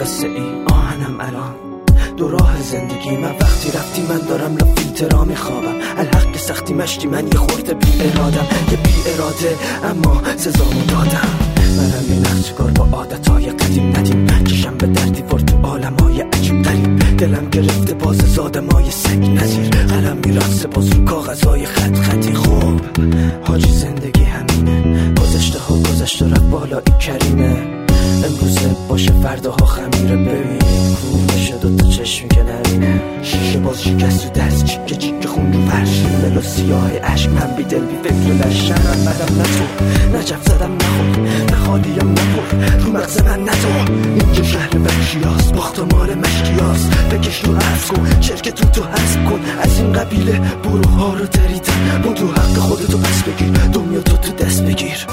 قصه ای؟ آهنم الان دو راه زندگی. من وقتی رفتی من دارم لا فیلترا میخوابم. الحق سختی مشتی من یه خورده بی ارادم. یه بی اراده اما سزامو دادم. منم یه نقشگار با عادتهای قدیم ندیم. کشم به دردی تو عالم های عجیب غریب. دلم گرفته باز زادمای سگ نزیر قلم میرقصه باز رو کاغذهای خط خطی. خوب حاجی زندگی همینه. گذشته ها گذشته رفت بالایی کریمه. امروزه باشه فرداها خمیره ببین کو بشه دوتا چشمی که نبینه. شیشه باز شکست تو دست چیکه چیکه خون رو فرش. دل سیاه عشق من بی دل بی فکر لشم من بدم نه تو نجف زدم نخور نه خالیم نپر رو مغز من نتو. اینجا شهر بخشیاست باخت مال مشکیاست بکش رو عرض کن شرک تو تو حسب کن. از این قبیله بروها رو دریدن تو حق خودتو پس بگیر دنیا تو تو دست بگیر.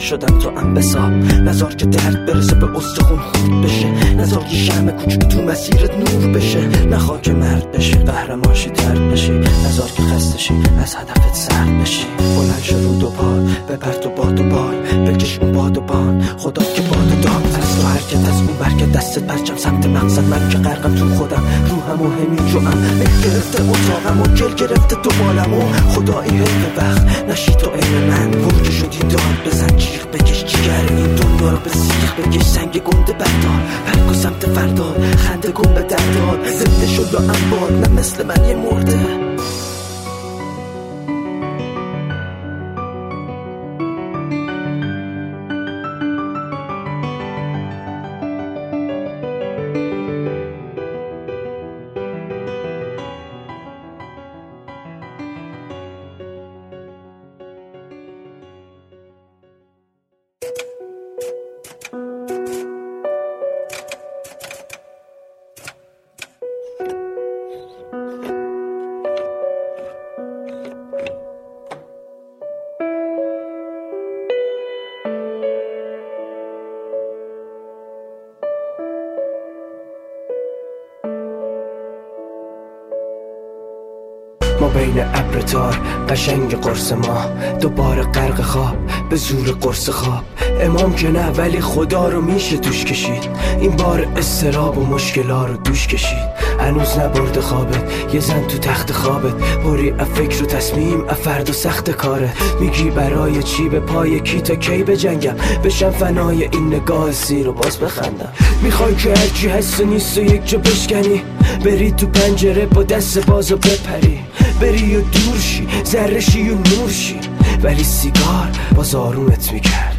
شدم تو هم بساب نظار که درد برسه به استخون خورد بشه. نظار یه شمع کوچک تو مسیرت نور بشه. نخوا که مرد بشی قهرماشی ترد بشی نظار که خستشی از هدفت سرد بشی. بلند شو رو دو پا تو باد و بال بکش اون باد و بان خدا که باد و داد از تو حرکت از اون برکت دستت برچم سمت مقصد من که غرقم تو خودم. روحم و همین جوام مه گرفته اتاقم و گل گرفته تو بالم و خدایی حیف وقت. نشی تو این من. گرگه شدی داد بزن جیغ بکش جگر. این دنیا رو به سیخ بکش. سنگ گنده بردار پرک و سمت فردا خنده کن به دردار زنده شد و انبار. نه مثل من یه مرده. ابرتار قشنگ قرص ما. دوباره غرق خواب به زور قرص خواب. امام که نه ولی خدا رو میشه توش کشید. این بار استراب و مشکلا رو دوش کشید. هنوز نبرده خوابت یه زن تو تخت خوابت بری فکر و تصمیم افرد و سخت کاره. میگی برای چی به پای کی تا کی بجنگم بشم فنای این نگاه سیر و باز بخندم. می‌خوای که هرچی هست و نیست و یک جا بشکنی. بری تو پنجره با دست باز و بپری. بری و دورشی زرشی و نورشی ولی سیگار باز آرومت می‌کرد.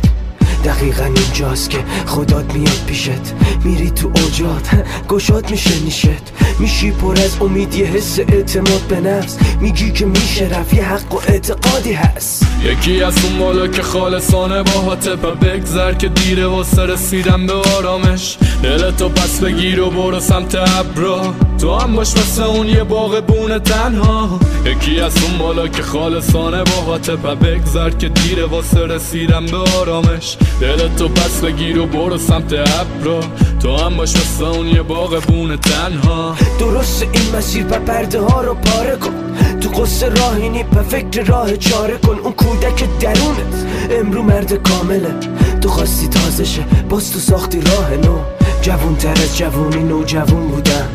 دقیقا اینجاست که خدات میاد پیشت. میری تو اوجات گشاد میشه نیشت. میشی پر از امید یه حس اعتماد به نفس. میگی که میشه رفت یه حق و اعتقادی هست. یکی از اون بالا که خالصانه با حاطبه بگذر که دیره واسه رسیدم به آرامش. دلتو پس بگیر و برو سمت ابرا. تو هم باش مثل اون یه باغ بونه تنها. یکی از اون بالا که خالصانه با حاطبه بگذر که دیره واسه رسیدم به آرامش. دلتو پس بگیر و برو سمت ابرا. تو هم باش مثل اون یه باغ بونه تنها. درست این مسیر و پرده ها رو پاره کن. تو قصه راهینی به فکر راه چاره کن. اون کودک درونت امرو مرد کامله. تو خواستی تازه شه باز تو ساختی راه نو. جوون تر از جوونی نو جوون بودم.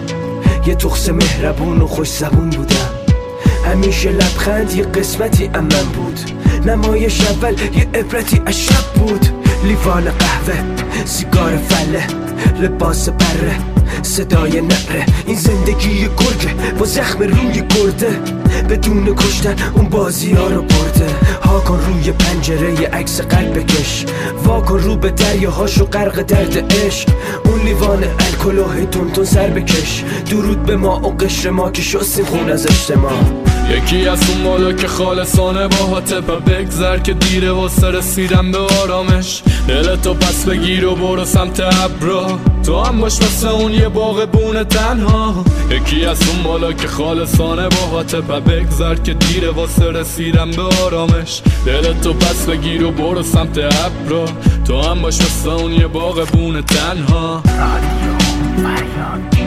یه تخص مهربون و خوش زبون بودم. همیشه لبخند یه قسمتی امن بود. نمایش اول یه عبرتی اشرب بود. لیوان قهوه سیگار فله لباس بره صدای نره این زندگی گرگه با زخم روی گرده. بدون کشتن اون بازی ها رو برده. هاکن روی پنجره عکس قلب بکش. واکن رو به دریاهاش و غرق درد عشق. اون لیوان الکل و تون سر بکش. درود به ما و قشر ما که شستیم خون از اجتماع. یکی از اون بالا که خالصانه با حاطبه بگذر که دیره واسه رسیدم به آرامش. دلتو پس بگیر و برو سمت ابرا. تو هم باش مثل اون یه باغ بونه تنها. یکی از اون بالا که خالصانه با حاطبه بگذر که دیره واسه رسیدم به آرامش. دلتو پس بگیر و برو سمت ابرا. تو هم باش مثل اون یه باغ بونه تنها. یه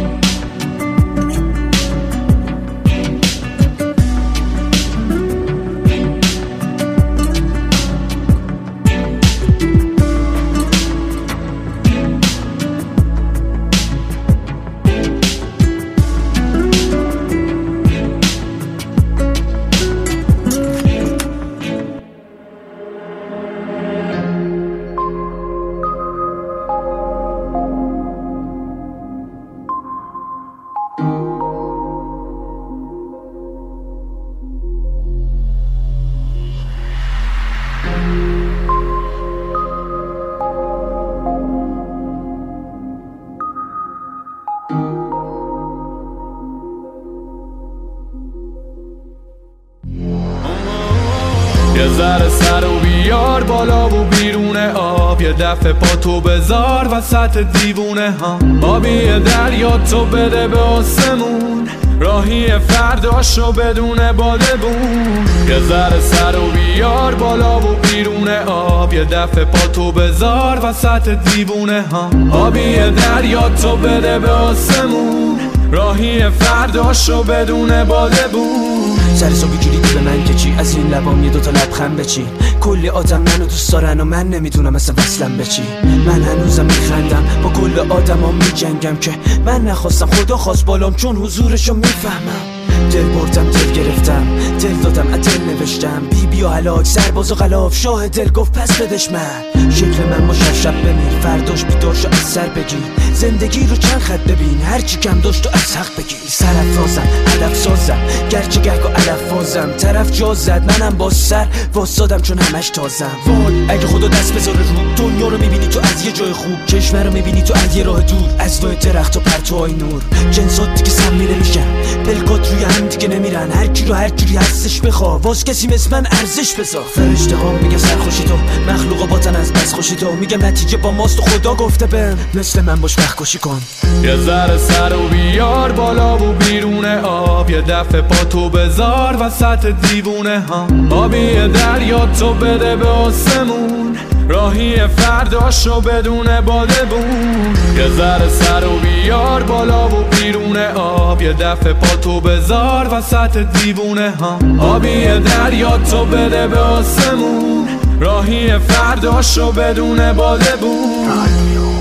ذره سر و بیار بالا و بیرون آب. یه دفعه پا تو بذار وسط دیوونه ها. آبی دریا تو بده به آسمون. راهی فرداشو بدون باده بون یه ذره سر و بیار بالا و بیرون آب. یه دفعه پا تو بذار وسط دیوونه ها. آبی دریا تو بده به آسمون. راهی فرداشو بدون باده بون سر صبحی جوری به من که چی؟ از این لبام یه دوتا لبخند بچین. کلی آدم منو دوست دارن و من نمی‌دونم مثل وصلم بچی من هنوزم میخندم. با کل آدما میجنگم که من نخواستم خدا خواست بالام چون حضورشو می‌فهمم. دل بردم دل گرفتم دل دادم دل نوشتم. بی بی و هلاک سرباز و غلاف شاه دل گفت پس بدش من. شکل من با شب شب بمیر فرداش بیدار از سر بگیر. زندگی رو چند خط ببین هرچی کم داشت و از حق بگیر. سرفرازم هدف سازم گرچه گرگ و علف فازم طرف جا زد منم با سر واسادم چون همش تازم. وای اگه خدا دست بذاره رو دنیا رو می‌بینی تو از یه جای خوب کشور رو می‌بینی تو از یه راه دور. از دوی درخت و پرتوهای نور. جنسات دیگه سمی نمیشن پلکات روی هم دیگه نمیرن. هر کی رو هر جوری هستش بخوا. واس کسی مثل من ارزش بذار. فرشته ها میگه سرخوشی تو. مخلوقا باتن از بس خوشی تو. میگم نتیجه با ماست خدا گفته بهم مثل من باش وقت کن. یه ذره سر و بیار بالا و بیرون آب. یه دفعه پا تو بذار وسط دیوونه ها. آبی دریا تو بده به آسمون. راهی فرداشو بدون باده بون یه ذره سر و بیار بالا و بیرون آب. یه دفعه پا تو بذار وسط دیوونه ها. آبی دریا تو بده به آسمون. راهی فرداشو بدون باده بون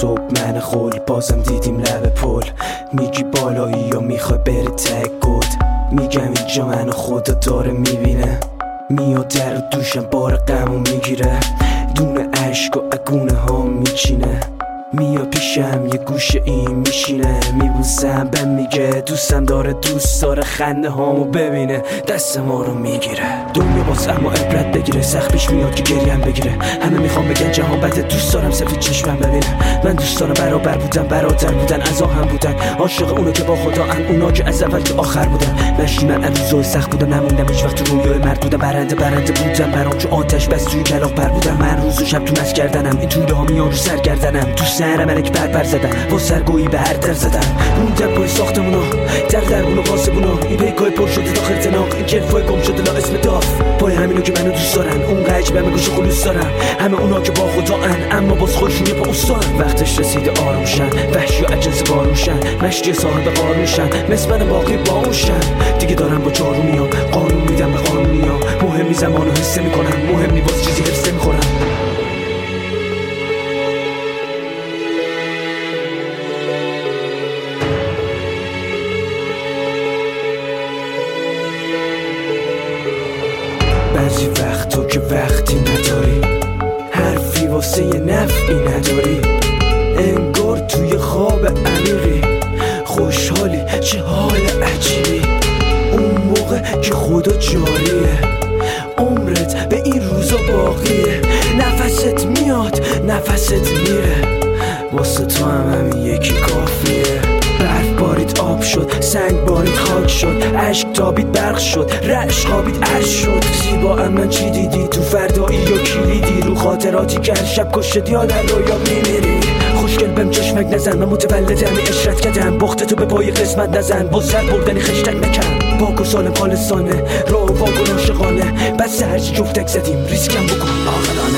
صبح من خول بازم دیدیم لب پل. میگی بالایی یا می‌خوای بری تک میگم اینجا منو خدا داره می‌بینه. میاد در دوشم بار غمو می‌گیره. دونه اشک و اگونه ها میچینه. میا پیشم یه گوشه این میشینه میبوسم بهم میگه دوستم داره دوست داره خنده هامو ببینه دست ما رو می‌گیره. دنیا باز اما عبرت بگیره سخت پیش میاد که گریم بگیره. همه می‌خوام بگن جهان بده دوست دارم سفید چشمم ببینه. من دوست دارم برابر بودن برادر بودن از هم بودن. عاشق اونو که با خدا ان اونا که از اول که آخر بودن. نشی من روزای سخت بودم نموندم هیچ وقت تو رویای مرد بودم. برنده برنده بودم برام چون آتش بس توی کلاق پر بودم. من روز و شب تو کردنم این طول ها رو سر گردنم تو سر ملک بر بر زدن با سرگویی به هر در زدن موندم پای ساختمونا در دربون و قاسبونا این پیکای پر شده داخل تناق این جلفای گم شده لا اسم داف پای همینو که منو دوست دارن اون قج به گوش خلوص دارن همه اونا که با خدا ان اما باز خودشون یه پا وقتش رسیده آروشن وحشی و عجز باروشن مشتی صاحب قاروشن مثل باقی باوشن دیگه دارم با چارو میام قانون میدم به قانونیا مهمی زمانو حسه می‌کنم مهمی باز چیزی حفظه می‌خورم نفعی نداری؟ انگار توی خواب عمیقی. خوشحالی چه حال عجیبی. اون موقع که خدا جاریه. عمرت به این روزا باقیه. نفست میاد نفست میره. واسه تو هم همین یکی کافیه. شد سنگ بارید خاک شد عشق تابید برق شد رش خوابید اش شد. زیبا اما چی دیدی؟ تو فردایی یا کلیدی؟ رو خاطراتی که هر شب کشت یا در رویا میمیری. خوشگل بهم چشمک نزن من متولد همی اشرت کردم. بخت تو به پای قسمت نزن با سر بردنی خشتک نکن. باکو سالم خالصانه رو واگن بس هرچی جفتک زدیم ریسکم بکن. آخرانه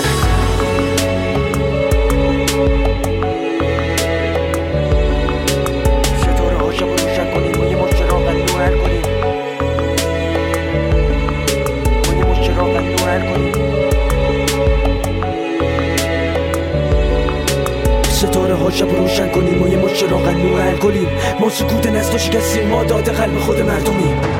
شب روشن کنیم و یه مش چراغ نور کنیم. ما سکوت نست شکستیم. ما داده قلب خود مردمی.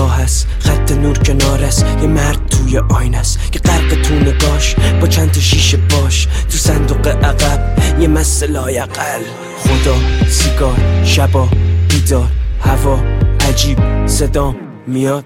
راه است. خط نور کنار است. یه مرد توی آین است. که غرق تو نگاش با چند تا شیشه باش. تو صندوق عقب. یه مسئله لایقل خدا سیگار شبا بیدار. هوا عجیب. صدا میاد.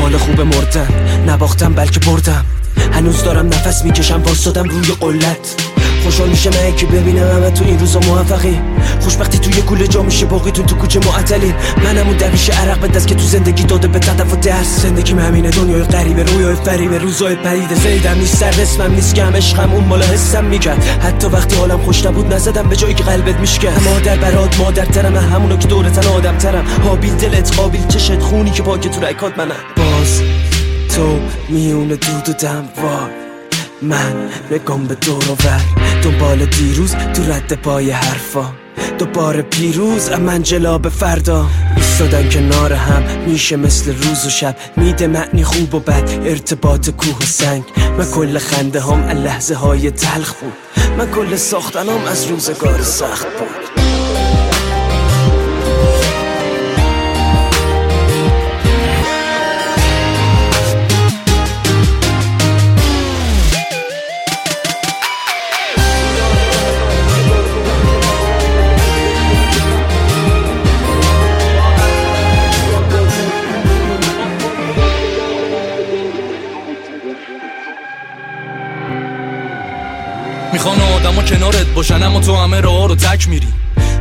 حال خوب مردن. نباختم بلکه بردم. هنوز دارم نفس می‌کشم. واسدم روی قلت. خوشحال میشه من که ببینم همه تو این روزا موفقی. خوشبختی توی کوله جا میشه باقیتون تو کوچه معطلی. منم اون درویش عرق به دست که تو زندگی داده به تدف و درس زندگی همینه دنیای غریبه رویای فریبه روزای پریده. زیدم نیست سر رسمم نیست که عشقم اون مالا حسم می‌کرد. حتی وقتی حالم خوش نبود نزدم به جایی که قلبت میشکه مادر برات مادر ترم همونو که دورتن آدم ترم. حابیل دلت قابیل چشت خونی که پاک تو رکات منم باز تو میونه دود و دم من نگم به دور و دنبال دیروز تو رد پای حرفا. دوباره پیروز من جلاب فردا. ایستادن کنار هم میشه مثل روز و شب. میده معنی خوب و بد ارتباط کوه و سنگ. من کل خنده هم لحظه های تلخ بود. من کل ساختنم از روزگار سخت بود. می‌خوان آدم کنارت باشن اما تو همه راه رو تک میری.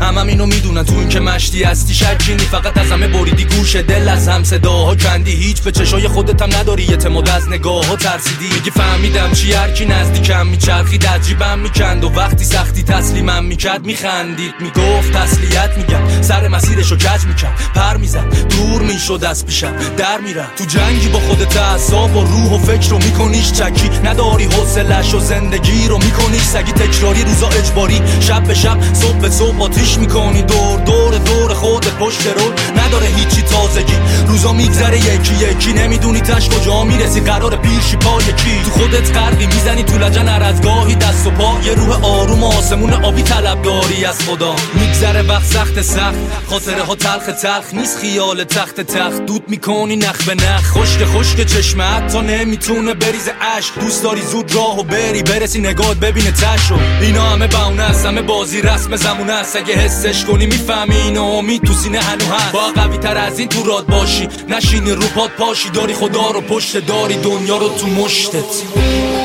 همم اینو می‌دونن. تو این که مشتی هستی شکی فقط از همه بریدی گوش دل از هم صداها کندی. هیچ به چشای خودت هم نداری. اعتماد از نگاه ها ترسیدی. میگی فهمیدم چی. هر کی نزدیکم میچرخید عجیبم می‌کند. و وقتی سختی تسلیمم می‌کرد میخندید. می‌گفت تسلیت میگم. سر مسیرشو کج می‌کرد. پر می‌زد. دور می‌شد از پیشم. در میرم. تو جنگی با خودت اعصاب و روح و فکر رو میکنیش. چکی نداری حوصلش و زندگی رو میکنیش. سگی تکراری روزا اجباری. شب به شب صبح به صبح می‌کنی دور دور دور خود پشت رو. نداره هیچی تازگی. روزا میگذره یکی یکی. نمی‌دونی تش کجا می‌رسی. قرار پیشی پای کی؟ تو خودت قربی می‌زنی تو لجن از گاهی دست و پا یه روح آروم آسمون آبی طلب داری از خدا. میگذره وقت سخت سخت. خاطره ها تلخ تلخ. نیست خیال تخت تخت دود می‌کنی نخ به نخ. خشک خشک چشمت تا نمی‌تونه بریز عشق دوست داری زود راه و بری. برسی نگات ببینه تشو. اینا همه بونه است. همه بازی رسم زمونه است. حسش کنی می‌فهمی امید تو سینه هنو هست. با قوی تر از این تو راد باشی. نشینی رو پاد پاشی. داری خدا رو پشت داری. دنیا رو تو مشتت.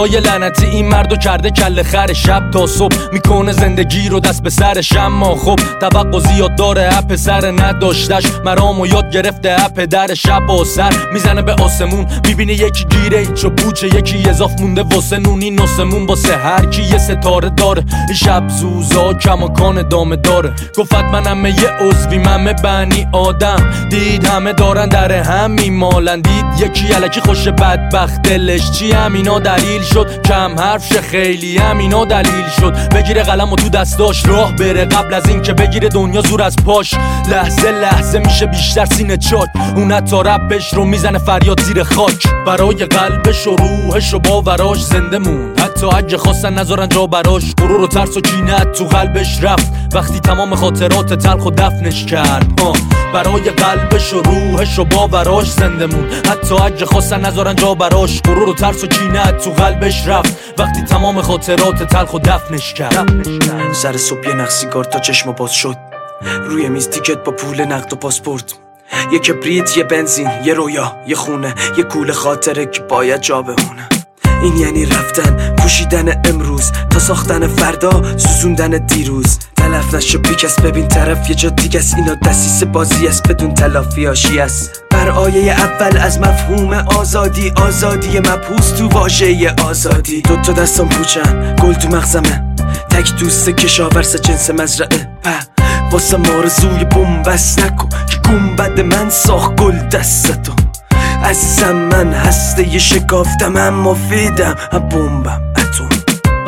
خیابونای لعنتی این مردو کرده کل خر شب تا صبح. می‌کنه زندگی رو دست به سرش اما خب توقع زیاد داره اپ سر نداشتش مرام و یاد گرفته اپ در شب و سر. می‌زنه به آسمون می‌بینه یکی گیره ایچ و پوچه یکی اضاف مونده واسه نونی نسمون واسه هر کی یه ستاره داره. این شب زوزا کماکان دامه داره. گفت منم یه عضوی من بنی آدم. دید همه دارن در هم میمالن دید یکی علکی خوش بدبخت. دلش چی؟ همین اینا دلیل شد کم حرف شه خیلی هم اینا دلیل شد. بگیره قلم و تو دستاش راه بره. قبل از اینکه بگیره دنیا زور از پاش. لحظه لحظه میشه بیشتر سینه چاک. اون تا ربش رو می‌زنه فریاد زیر خاک. برای قلبش و روحش و باوراش زنده مون. حتی اگه خواستن نذارن جا براش. غرور و ترس و کینت تو قلبش رفت. وقتی تمام خاطرات تلخ و دفنش کرد. ها. برای قلبش و روحش و باوراش زنده مون. حتی اگه خواستن نذارن جا براش. غرور و ترس و کینت تو قلبش رفت. وقتی تمام خاطرات تلخ و دفنش کرد. سر صبح یه نخ سیگار تا چشم باز شد. روی میز تیکت با پول نقد و پاسپورت. یه کبریت یه بنزین یه رویا یه خونه یه کول خاطره که باید جا بمونه. این یعنی رفتن پوشیدن امروز تا ساختن فردا سوزوندن دیروز. تلف نشو بیکس ببین طرف یه جا دیگه اینا دستیس بازی است. بدون تلافی هاشی است. بر آیه اول از مفهوم آزادی آزادی مبهوس تو واژه آزادی. دو تا دستم پوچن. گل تو مغزمه. تک دوست کشاورز جنس مزرعه. واسه مارزوی بومبست نکن که گنبد من ساخت گل دستتو. عزیزم من هسته شکافتم اما فیدم. بمبم اتم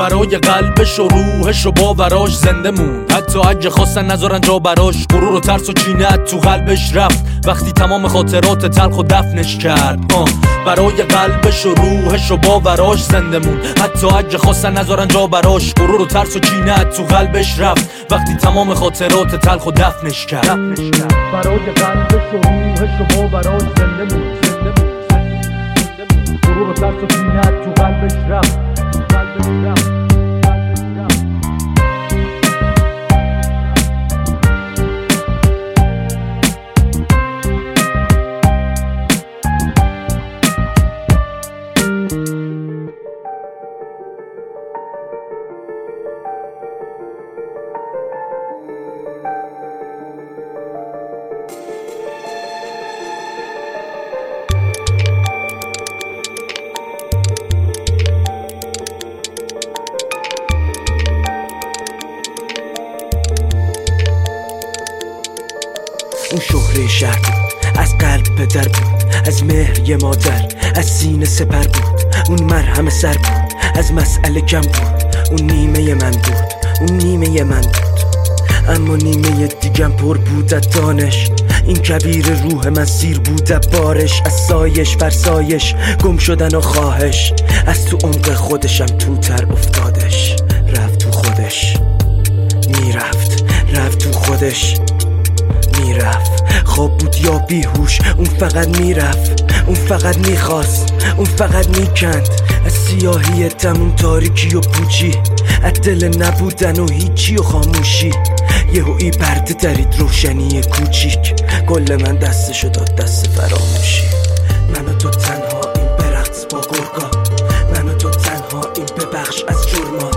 برای قلبش و روحش و باوراش زنده مون حتی اگه خواستن نذارن جا براش غرور و ترس و کینت تو قلبش رفت. وقتی تمام خاطرات تلخ و دفنش کرد. آه. برای قلبش و روحش و باوراش زنده مون حتی اگه خواستن نذارن جا براش غرور و ترس و کینت تو قلبش رفت. وقتی تمام خاطرات تلخ و دفنش کرد, برای قلبش و روحش و باوراش زنده مون غرور و ترس و تو قلبش رفت. قلبش از یه مادر از سینه سپر بود. اون مرهم سر بود. از مسئله کم بود. اون نیمه من بود. اون نیمه من بود. اما نیمه دیگم پر بود دانش. این کبیر روح من سیر بود بارش. از سایش فرسایش گم شدن و خواهش. از تو عمق خودشم تو تر افتادش. رفت تو خودش. می‌رفت. رفت تو خودش. می‌رفت. خواب بود یا بیهوش اون فقط می‌رفت اون فقط می‌خواست اون فقط می‌کند. از سیاهی تمون تاریکی و پوچی از دل نبودن و هیچی و خاموشی. یهو ای پرده درید روشنی کوچیک. گل من دستشو داد دست فراموشی. من و تو تنها این برقص با گرگا. من و تو تنها این ببخش از جرمات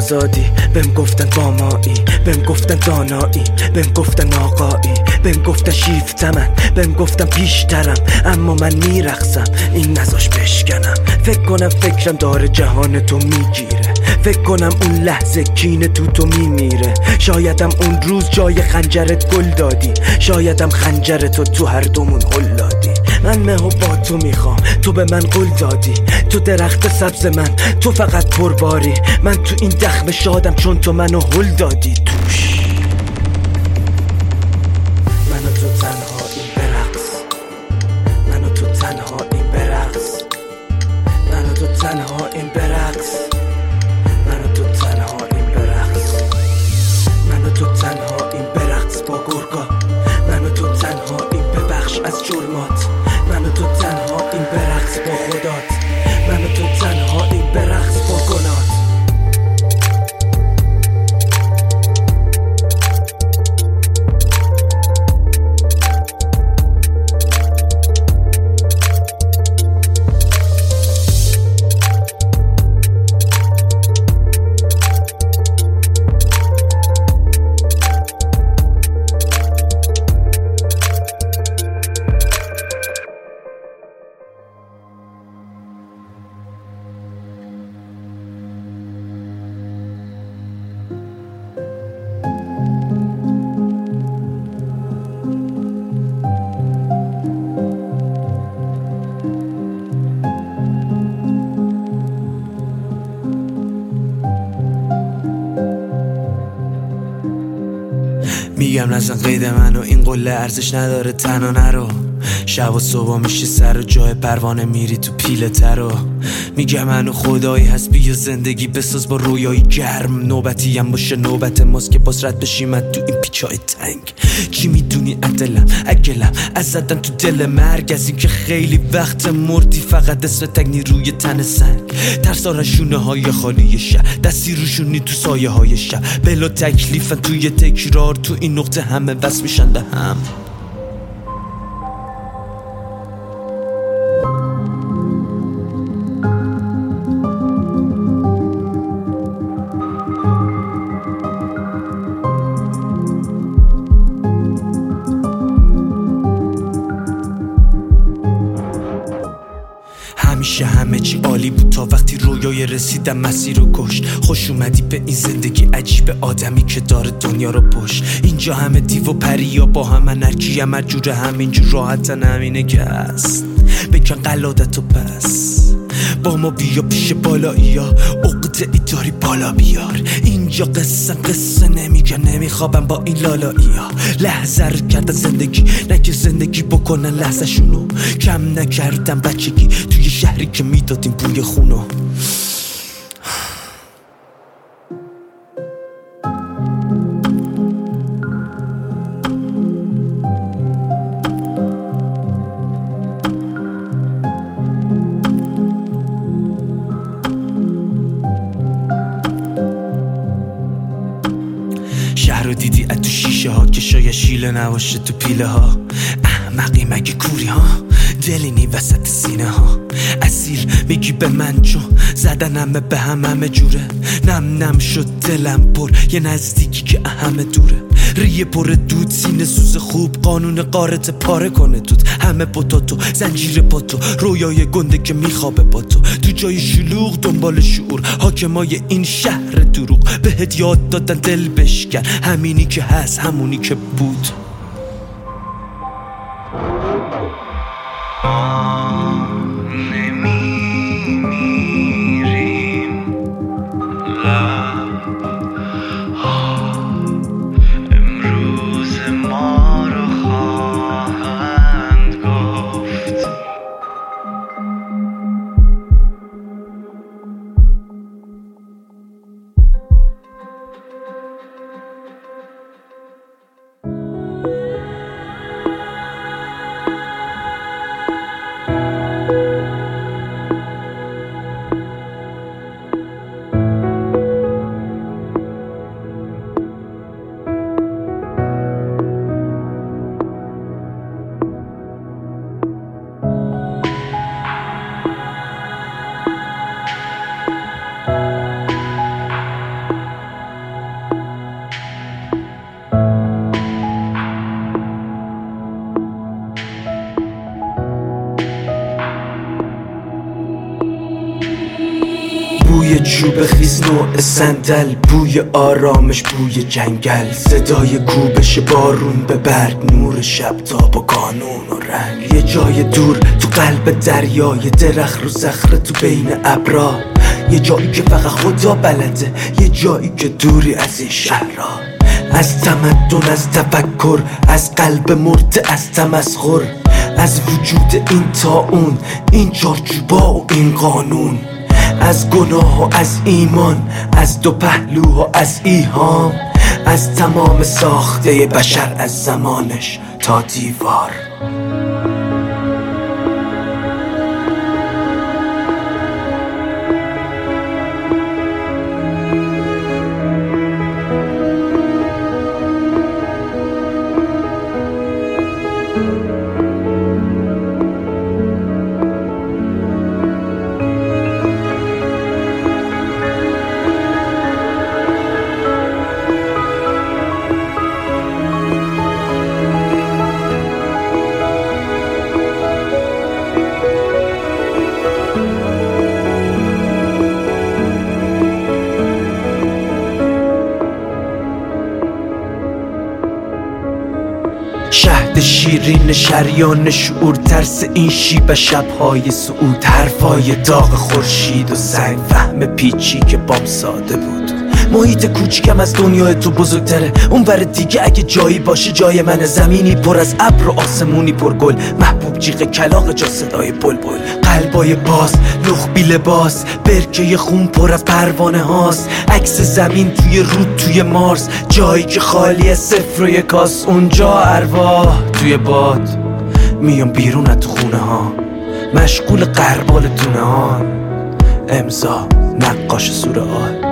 آزادی. بهم گفتن بامایی. بهم گفتن دانایی. بهم گفتن آقایی. بهم گفتن شیفتمن. بهم گفتن پیشترم. اما من میرقصم. این نزاش بشکنم. فکر کنم فکرم داره جهان تو می‌گیره. فکر کنم اون لحظه کینه تو تو میمیره. شایدم اون روز جای خنجرت گل دادی. شایدم خنجرت تو تو هر دومون هل دادی. من مهو با تو می‌خوام. تو به من قول دادی. تو درخت سبز من. تو فقط پرباری. من تو این دخم شادم چون تو منو هل دادی. توش. تو تنها این برقص با خدات. قله ارزش نداره تنها نرو. شب و صبح میشه سر و جای پروانه میری تو پیله ترو میگم منو خدایی هست بیا زندگی بساز با رویایی گرم. نوبتی هم باشه نوبت ماست که باز رد بشیم. تو این پیچای تنگ. چی می‌دونی عدلم؟ اگلم از زدن تو دل مرگ از اینکه خیلی وقت مردی. فقط اسم تگ روی تن سنگ. ترسارن شونه های خالی شهر دستی روشونی تو سایه های شهر بلا تکلیفن توی تکرار تو این نقطه همه بس میشن به هم. رسیدم مسیر رو کشت. خوش اومدی به این زندگی عجیب آدمی که داره دنیا رو پشت. اینجا همه دیو و پریا با هم هر کی هم جور همینجور راحتن همینه که هست. بکن قلادت و پس. با ما بیا پیش بالایی ها. عقده ای داری بالا بیار. اینجا قصه قصه نمیگن نمیخوابم با این لالایی ها. لحظه رو کردن زندگی. نه که زندگی بکنن لحظه شونو کم نکردم بچگی. توی شهری که می‌دادیم بوی خونو. نباشه تو پیله ها. احمقی مگه کوری ها؟ دلینی وسط سینه ها. اصیل میگی به من چون زدنم به هم همه جوره. نم نم شد دلم پر یه نزدیکی که همه دوره. ریه پر دود سینه سوز خوب قانون قارت پاره کنه دود. همه پتاتو زنجیر پاتو رویای گنده که میخوابه با تو. تو جای شلوغ دنبال شعور. حاکمای این شهر دروغ. بهت یاد دادن دل بشکن. همینی که هست همونی که بود. بوی چوب خیس نوع سندل بوی آرامش بوی جنگل. صدای کوبش بارون به برگ نور شب تاب و کانون و رنگ. یه جای دور تو قلب دریای درخت رو زخره تو بین ابرا. یه جایی که فقط خدا بلده یه جایی که دوری از این شهرها از تمدن از تفکر از قلب مرده از تمسخر از وجود این تا اون این چارچوبا و این قانون. از گناه و از ایمان از دو پهلو و از ایهام از تمام ساخته بشر از زمانش تا دیوار. شیرین شریان شعور ترس این شیب شبهای سعود حرفای داغ خورشید و سنگ. فهم پیچی که بام ساده بود. محیط کوچیکم از دنیای تو بزرگتره. اون بر دیگه اگه جایی باشه جای من زمینی پر از ابر و آسمونی پر گل. محبوب جیغ کلاق جا صدای بلبل. قلبای باز لخ بی لباس برکه خون پر از پروانه هاست. عکس زمین توی رود توی مارس جایی که خالی صفر و یکاس اونجا ارواح توی باد میام بیرون از خونه ها. مشغول قربال دونه ها. امضا نقاش سوره آل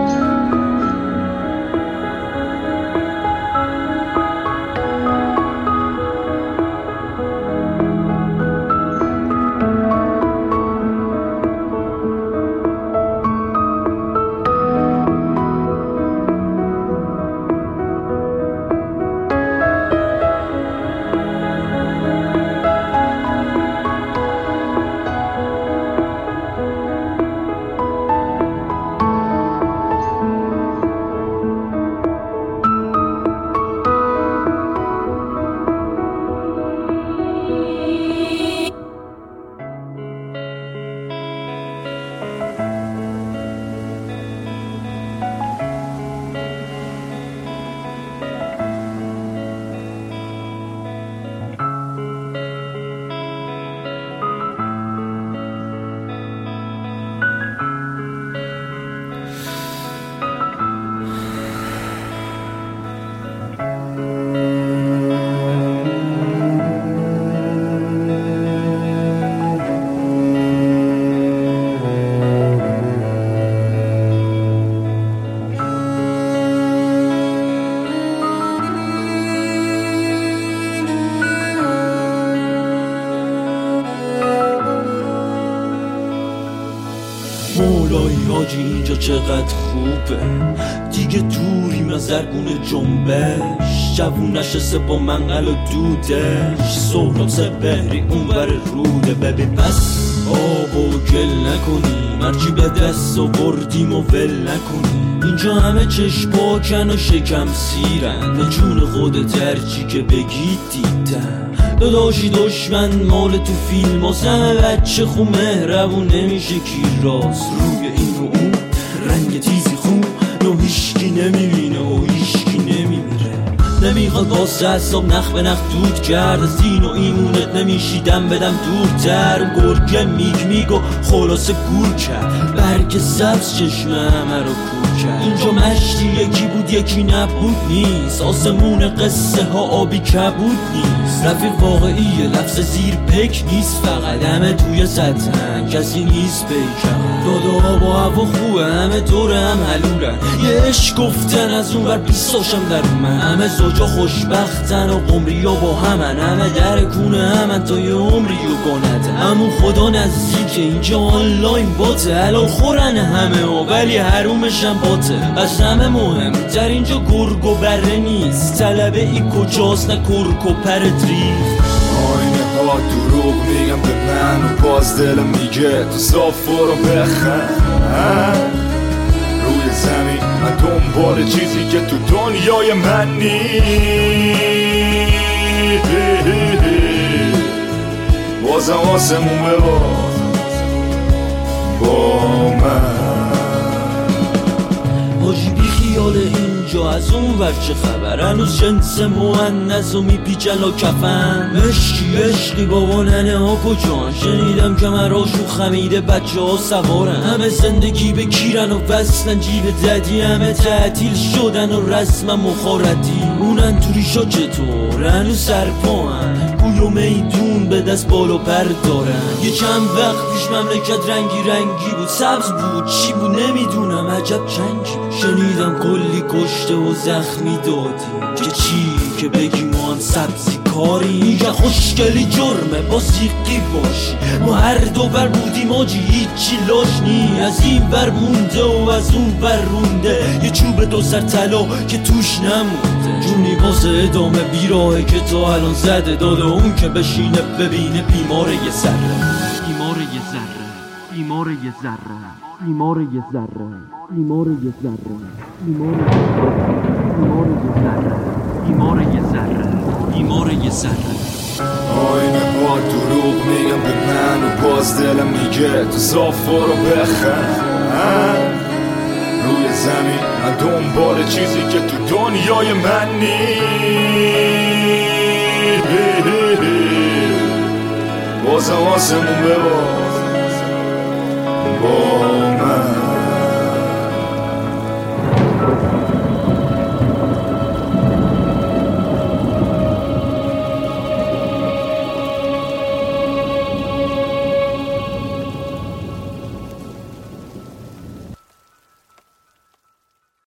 چقدر خوبه. دیگه دوریم از زرگون جنبش. جوون نشسته با منقل و دودش. سهراب سپهری اونور روده. ببین پس آب و گل نکنی مرچی به دست و بردیم و ول نکنی اینجا همه چشم پاکن و شکم سیرن. به جون خود ترچی که بگید دیدن. داداشی دشمن مال تو فیلم همه بچه خو مهربون نمیشه. کی راست روی این و اون. رنگ تیزی خون نو هیشکی نمی‌بینه و هیشکی نمیمیره نمی‌خواد واسه حساب نخ به نخ دود کرد. از دین و ایمونت نمیشیدم بدم دورتر. گرگه میگ میگ و خلاصه گور کرد. برگ سبز چشم همه رو کور کرد. اینجا مشتی یکی بود یکی نبود نیست. آسمون قصه ها آبی کبود نیست. رفیق واقعی لفظ زیر پک نیست فقط همه توی سطحن کسی نیست بیکم دادا با هوا خوبه همه دور هم حلولن یه عشق گفتن از اون بر بیستاشم در من. همه زوجا خوشبختن و قمری ها با همن. همه در کونه همن تا یه عمری و گنت همون خدا نزدیک اینجا آنلاین باته. الان خورن همه ها ولی حرومشم باته. از همه مهم در اینجا گرگ و بره نیست. طلبه ای کجاست نه و پر دریفت آینه ها دروغ میگم به من و باز دلم میگه تو صاف رو بخن روی زمین من دنبال چیزی که تو دنیای من نیست. بازم آسمون بباز با من. حاجی بی خیال اینجا از اون ور چه خبر؟ هنوز جنس مهنز و میپیچن و کفن. مشکی عشقی بابا ننه ها کجان؟ شنیدم که مراشو خمیده بچه ها سوارن همه زندگی به کیرن و وصلن جیب ددی همه تعطیل شدن و رسم مخارتی اونن تو ریشا چطور؟ هنوز سرپاهن گوی و میدون به دست بال و پر دارن یه چند وقت پیش مملکت رنگی رنگی بود. سبز بود چی بود؟ نمی‌دونم. عجب بود. شنیدم کلی کشته و زخمی دادی. که چی که بگی ما هم سبزی کاری؟ میگه خوشگلی جرمه با سیقی باشی ما هر دو بر بودیم آجی هیچی لاش نی. از این بر مونده و از اون بر رونده. یه چوب دو سر طلا که توش نمونده. جونی واسه ادامه بیراهه که تا الان زده. داده اون که بشینه ببینه بیمار یه ذره. بیمار یه ذره. بیمار یه ذره. بیمار یه ذره. بیمار یه ذره. بیمار یه ذره. بیمار یه ذره. بیمار یه ذره. آینه ها دروغ میگم به من و باز دلم میگه تو صاف رو بخن روی زمین من دنبال چیزی که تو دنیای من نیست. بازم آسمون بباز. با